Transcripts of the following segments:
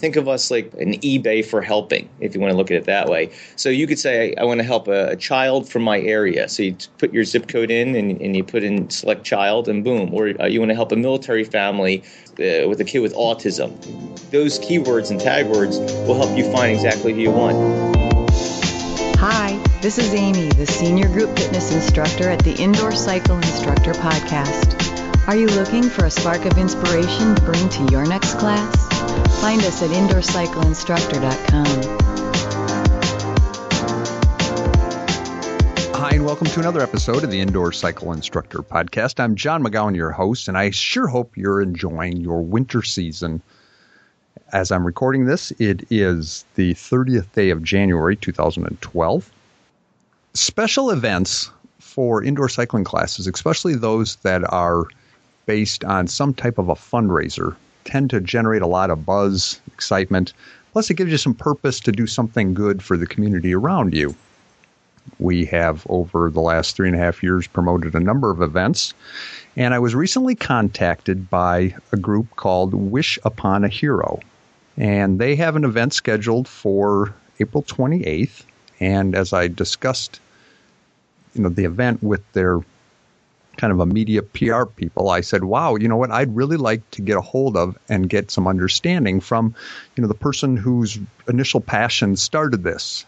Think of us like an eBay for helping, if you want to look at it that way. So you could say, I want to help a, a child from my area. So you put your zip code in and, and you put in select child, and boom. Or uh, you want to help a military family uh, with a kid with autism. Those keywords and tag words will help you find exactly who you want. Hi, this is Amy, the Senior Group Fitness Instructor at the Indoor Cycle Instructor Podcast. Are you looking for a spark of inspiration to bring to your next class? Find us at indoorcycleinstructor.com. Hi, and welcome to another episode of the Indoor Cycle Instructor Podcast. I'm John McGowan, your host, and I sure hope you're enjoying your winter season. As I'm recording this, it is the 30th day of January 2012. Special events for indoor cycling classes, especially those that are based on some type of a fundraiser, tend to generate a lot of buzz, excitement. Plus, it gives you some purpose to do something good for the community around you. We have, over the last three and a half years, promoted a number of events. And I was recently contacted by a group called Wish Upon a Hero. And they have an event scheduled for April 28th. And as I discussed, you know, the event with their kind of a media PR people, I said, wow, you know what? I'd really like to get a hold of and get some understanding from, you know, the person whose initial passion started this.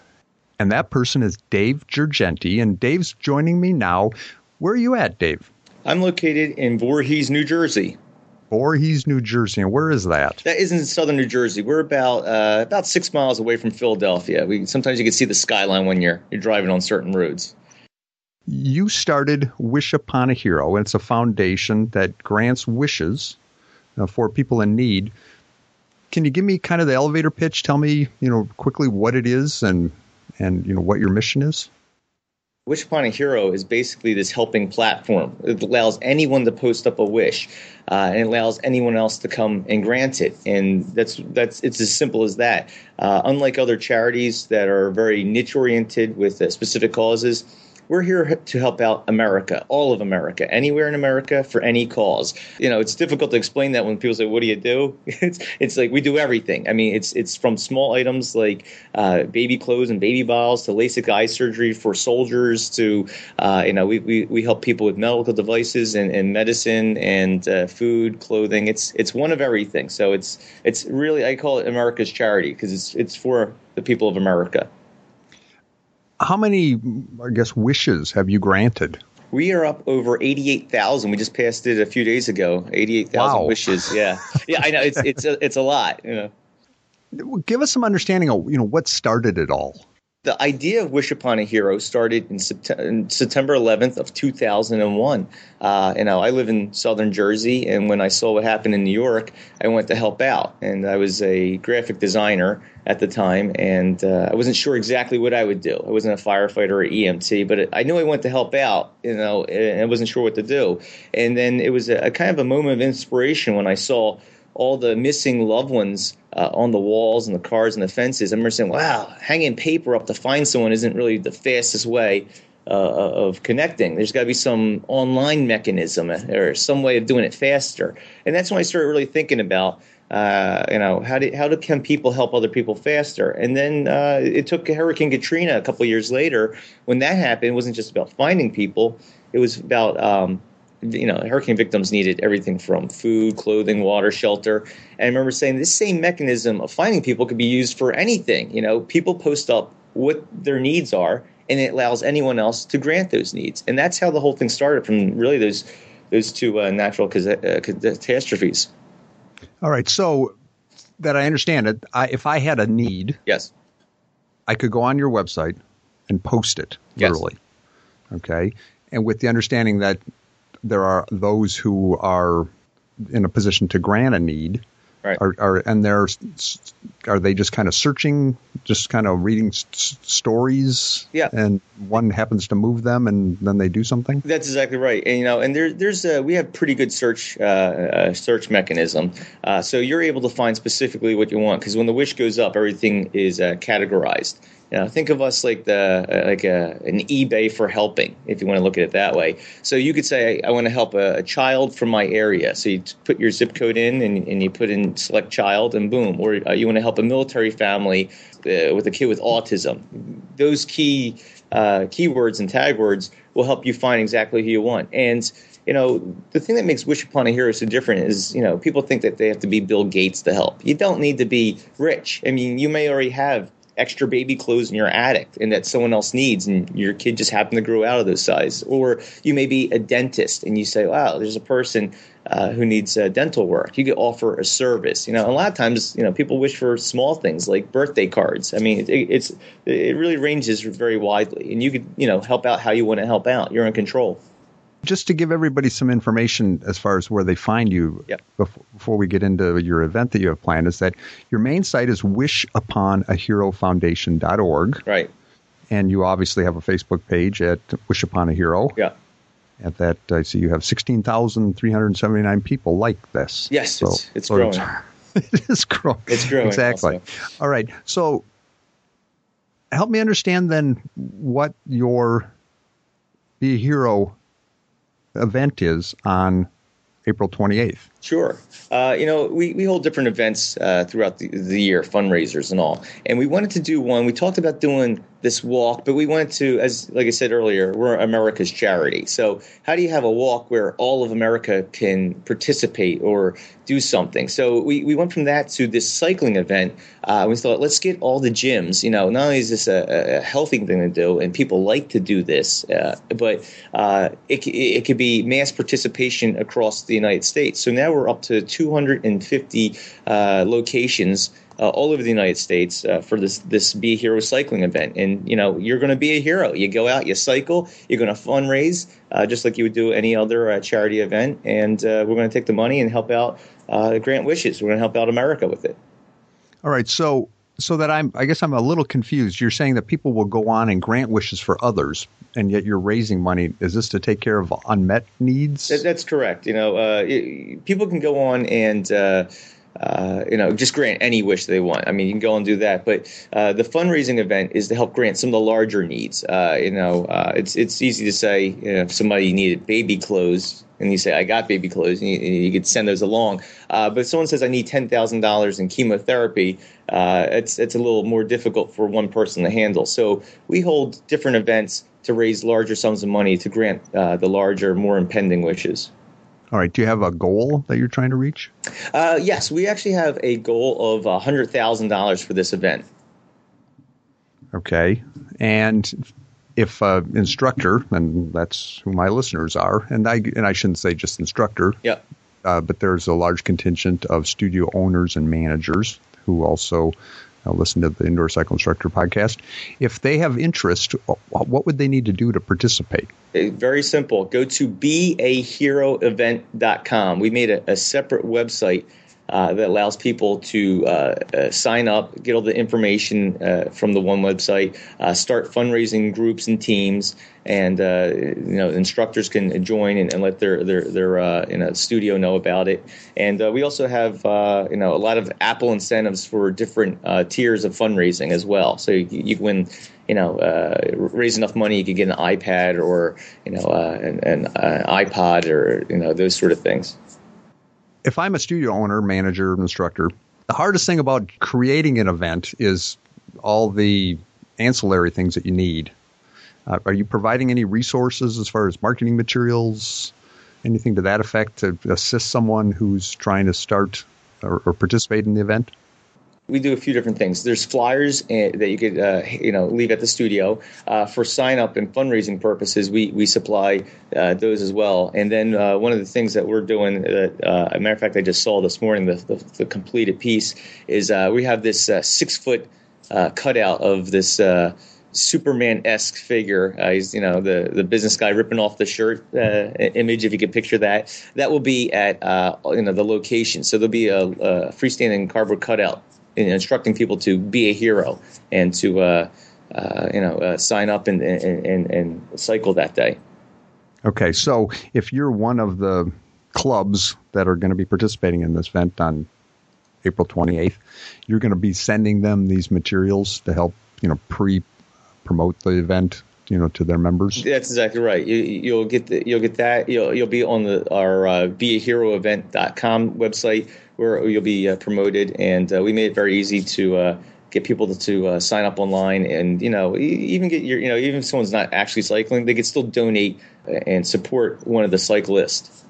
And that person is Dave Girgenti. And Dave's joining me now. Where are you at, Dave? I'm located in Voorhees, New Jersey. Voorhees, New Jersey. And where is that? That is in southern New Jersey. We're about uh, about six miles away from Philadelphia. We sometimes you can see the skyline when you're you're driving on certain roads you started Wish Upon a Hero, and it's a foundation that grants wishes uh, for people in need. Can you give me kind of the elevator pitch? Tell me, you know, quickly what it is and and you know what your mission is. Wish Upon a Hero is basically this helping platform. It allows anyone to post up a wish, uh, and it allows anyone else to come and grant it. And that's that's it's as simple as that. Uh, unlike other charities that are very niche oriented with uh, specific causes, we're here to help out America, all of America, anywhere in America for any cause. You know, it's difficult to explain that when people say, "What do you do?" It's it's like we do everything. I mean, it's it's from small items like uh, baby clothes and baby bottles to LASIK eye surgery for soldiers to uh, you know we, we we help people with medical devices and, and medicine and uh, food, clothing. It's it's one of everything. So it's it's really I call it America's charity because it's it's for the people of America how many, I guess, wishes have you granted? We are up over eighty-eight thousand. We just passed it a few days ago. Eighty-eight thousand wow. wishes. Yeah, yeah. I know it's it's a, it's a lot. You know. Give us some understanding of you know what started it all the idea of Wish Upon a Hero started in, September, September 11th of 2001. Uh, you know, I live in southern Jersey, and when I saw what happened in New York, I went to help out. And I was a graphic designer at the time, and uh, I wasn't sure exactly what I would do. I wasn't a firefighter or EMT, but I knew I went to help out. You know, and I wasn't sure what to do. And then it was a, a kind of a moment of inspiration when I saw all the missing loved ones uh, on the walls and the cars and the fences. I remember saying, wow, hanging paper up to find someone isn't really the fastest way uh, of connecting. There's got to be some online mechanism or some way of doing it faster. And that's when I started really thinking about. Uh, you know how do how do can people help other people faster? And then uh, it took Hurricane Katrina a couple years later. When that happened, it wasn't just about finding people; it was about um, you know, hurricane victims needed everything from food, clothing, water, shelter. And I remember saying this same mechanism of finding people could be used for anything. You know, people post up what their needs are, and it allows anyone else to grant those needs. And that's how the whole thing started from really those those two uh, natural uh, catastrophes. All right, so that I understand it, I, if I had a need, yes, I could go on your website and post it literally. Yes. Okay, and with the understanding that there are those who are in a position to grant a need. Right. Are, are and they're are they just kind of searching, just kind of reading s- stories? Yeah. And one happens to move them, and then they do something. That's exactly right. And you know, and there, there's a, we have pretty good search uh, uh, search mechanism. Uh, so you're able to find specifically what you want because when the wish goes up, everything is uh, categorized You know, think of us like the uh, like a, an eBay for helping, if you want to look at it that way. So you could say, I want to help a, a child from my area. So you put your zip code in, and, and you put in select child, and boom. Or uh, you want to help a military family uh, with a kid with autism. Those key uh, keywords and tag words will help you find exactly who you want. And you know, the thing that makes Wish Upon a Hero so different is, you know, people think that they have to be Bill Gates to help. You don't need to be rich. I mean, you may already have extra baby clothes in your attic and that someone else needs and your kid just happened to grow out of those size. Or you may be a dentist and you say wow there's a person uh, who needs uh, dental work. You could offer a service you know a lot of times you know people wish for small things like birthday cards. I mean it, it's it really ranges very widely and you could you know help out how you want to help out. You're in control just to give everybody some information as far as where they find you yep. before, before, we get into your event that you have planned is that your main site is wishuponaherofoundation.org. Right. And you obviously have a Facebook page at Wish Upon a Hero. Yeah. At that, I see you have 16,379 people like this. Yes, so, it's, it's so growing. It's, it is growing. It's growing. Exactly. Also. All right. So help me understand then what your Be a Hero event is on April 28th. Sure. Uh, you know, we, we hold different events uh, throughout the, the year, fundraisers and all. And we wanted to do one. We talked about doing this walk, but we went to, as like I said earlier, we're America's charity. So how do you have a walk where all of America can participate or do something? So we, we went from that to this cycling event. Uh, we thought, let's get all the gyms. You know, not only is this a, a healthy thing to do, and people like to do this, uh, but uh, it, it could be mass participation across the United States. So now we're up to 250 uh, locations uh, all over the United States uh, for this this Be a Hero cycling event. And you know, you're going to be a hero. You go out, you cycle, you're going to fundraise uh, just like you would do any other uh, charity event, and uh, we're going to take the money and help out uh, Grant Wishes. We're going to help out America with it. All right, so so that I'm, I guess I'm a little confused. You're saying that people will go on and grant wishes for others, and yet you're raising money. Is this to take care of unmet needs? That, that's correct. You know, uh, it, people can go on and. Uh, you know, just grant any wish they want. I mean, you can go and do that, but uh, the fundraising event is to help grant some of the larger needs. Uh, you know, uh, it's it's easy to say you know, if somebody needed baby clothes, and you say I got baby clothes, and you, and you could send those along. Uh, but if someone says I need ten thousand dollars in chemotherapy, uh, it's it's a little more difficult for one person to handle. So we hold different events to raise larger sums of money to grant the larger, more impending wishes. All right. Do you have a goal that you're trying to reach? Uh, yes, we actually have a goal of hundred thousand dollars for this event. Okay, and if uh, instructor, and that's who my listeners are, and I and I shouldn't say just instructor. Yep. Uh, but there's a large contingent of studio owners and managers who also uh, listen to the Indoor Cycle Instructor podcast. If they have interest, what would they need to do to participate? Very simple. Go to beaheroevent.com. We made a, a separate website uh, that allows people to uh, uh, sign up, get all the information uh, from the one website, uh, start fundraising groups and teams, and you know instructors can join and, and let their their their you know studio know about it. And we also have you know a lot of Apple incentives for different tiers of fundraising as well. So you, you win you know, uh, raise enough money, you could get an iPad or you know, uh, an, an iPod or you know those sort of things. If I'm a studio owner, manager, instructor, the hardest thing about creating an event is all the ancillary things that you need. Uh, are you providing any resources as far as marketing materials, anything to that effect to assist someone who's trying to start or, or participate in the event? We do a few different things. There's flyers eh, that you could, uh, you know, leave at the studio uh, for sign up and fundraising purposes. We we supply uh, those as well. And then uh, one of the things that we're doing, uh, uh, a matter of fact, I just saw this morning the, the, the completed piece is we have this six foot cutout of this. Superman-esque figure. Uh, he's, you know, the, the business guy ripping off the shirt uh, image. If you could picture that, that will be at uh, you know the location. So there'll be a, a freestanding cardboard cutout instructing people to be a hero and to uh, uh, you know uh, sign up and, and, and cycle that day. Okay, so if you're one of the clubs that are going to be participating in this event on April 28th, you're going to be sending them these materials to help you know, pre promote the event you know to their members. That's exactly right. You, will get the, you'll get that. You'll you'll be on the our uh, beaheroevent.com website where you'll be uh, promoted, and uh, we made it very easy to. Uh, get people to, to uh, sign up online, and you know, even get your, you know, even if someone's not actually cycling, they can still donate and support one of the cyclists.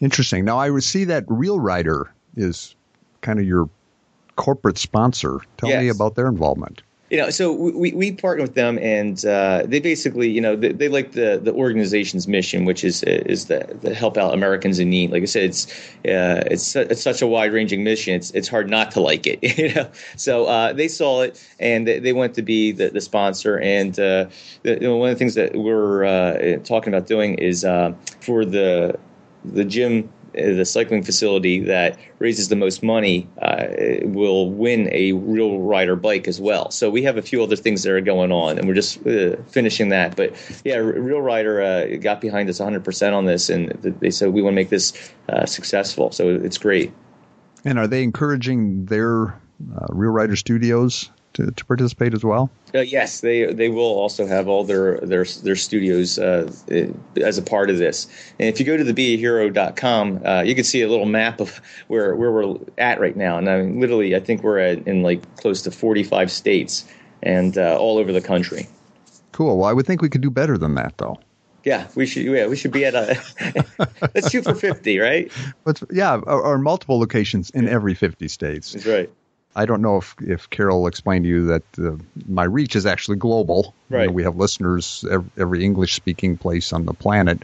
Interesting. Now I see that RealRyder is kind of your corporate sponsor. Tell yes. me about their involvement you know, so we, we partner with them, and uh, they basically, you know, they, they, like the, the organization's mission, which is is the help out Americans in need. Like I said, it's uh, it's it's such a wide ranging mission. It's it's hard not to like it, you know. So uh, they saw it, and they, they went to be the, the sponsor. And uh, the, you know, one of the things that we're uh, talking about doing is uh, for the the gym the cycling facility that raises the most money uh, will win a RealRyder bike as well. So we have a few other things that are going on, and we're just uh, finishing that. But yeah, RealRyder uh, got behind us 100% on this, and they said we want to make this uh, successful. So it's great. And are they encouraging their uh, RealRyder studios to, to participate as well? Uh, yes, they they will also have all their their their studios uh, as a part of this. And if you go to the beahero.com, uh, you can see a little map of where where we're at right now. And I mean, literally, I think we're at, in like close to 45 states and uh, all over the country. Cool. Well, I would think we could do better than that, though. Yeah, we should. Yeah, we should be at a. let's shoot for fifty, right? But yeah, or, or multiple locations in every fifty states. That's right. I don't know if, if Carol explained to you that uh, my reach is actually global. Right. You know, we have listeners every, every English speaking place on the planet.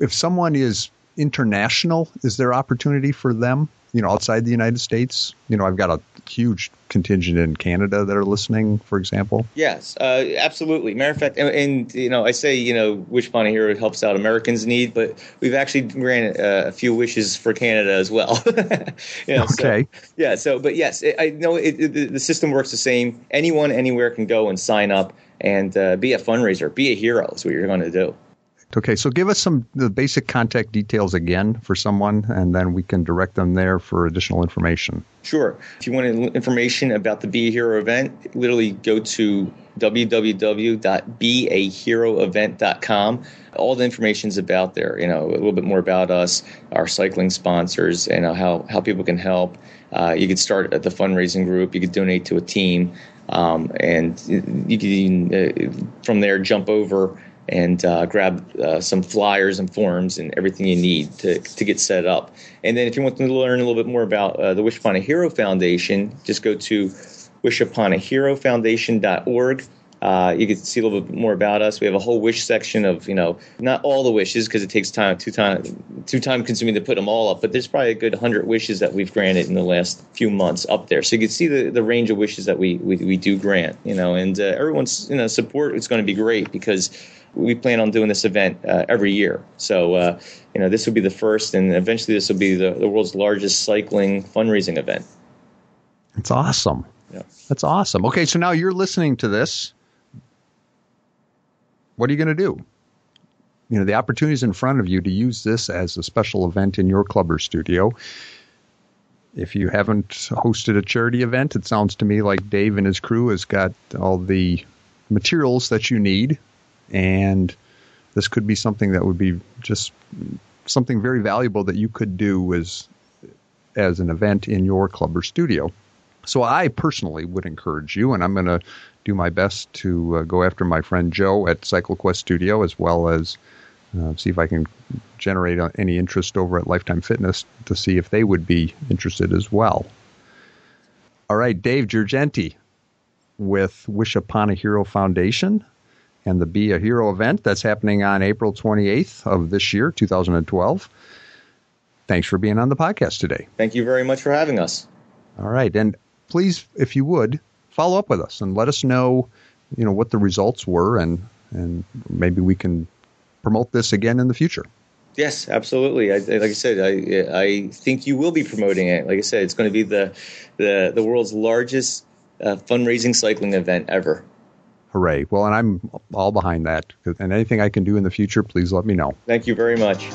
If someone is international, is there opportunity for them? you know, outside the United States? You know, I've got a huge contingent in Canada that are listening, for example. Yes, uh, absolutely. Matter of fact, and, and, you know, I say you know, Wish Upon Hero helps out Americans' need, but we've actually granted uh, a few wishes for Canada as well. you know, okay. So, yeah. So, but yes, it, I know it, it, the system works the same. Anyone, anywhere can go and sign up and uh, be a fundraiser, be a hero. Is what you're going to do. Okay, so give us some the basic contact details again for someone, and then we can direct them there for additional information. Sure. If you want information about the Be a Hero event, literally go to www.beaheroevent.com. All the information is about there. You know, a little bit more about us, our cycling sponsors, and how how people can help. Uh, you could start at the fundraising group. You could donate to a team, um, and you can uh, from there jump over and uh, grab uh, some flyers and forms and everything you need to, to get set up. And then if you want to learn a little bit more about uh, the Wish Upon a Hero Foundation, just go to wishuponaherofoundation.org. Uh, you can see a little bit more about us. We have a whole wish section of, you know, not all the wishes because it takes time, too time, too time consuming to put them all up. But there's probably a good hundred wishes that we've granted in the last few months up there. So you can see the, the range of wishes that we, we, we do grant, you know, and uh, everyone's, you know, support is going to be great because we plan on doing this event uh, every year. So, uh, you know, this will be the first, and eventually this will be the, the world's largest cycling fundraising event. It's awesome. Yeah. That's awesome. Okay, so now you're listening to this. What are you going to do? You know, the opportunity is in front of you to use this as a special event in your club or studio. If you haven't hosted a charity event, it sounds to me like Dave and his crew has got all the materials that you need and this could be something that would be just something very valuable that you could do as as an event in your club or studio. So I personally would encourage you, and I'm going to do my best to uh, go after my friend Joe at CycleQuest Studio, as well as uh, see if I can generate uh, any interest over at Lifetime Fitness to see if they would be interested as well. All right, Dave Girgenti with Wish Upon a Hero Foundation and the Be a Hero event that's happening on April 28th of this year, 2012. Thanks for being on the podcast today. Thank you very much for having us. All right, and please, if you would, follow up with us and let us know, you know, what the results were, and and maybe we can promote this again in the future. Yes, absolutely. I, like I said, I I think you will be promoting it. Like I said, it's going to be the the the world's largest uh, fundraising cycling event ever hooray. Well, and I'm all behind that. And anything I can do in the future, please let me know. Thank you very much.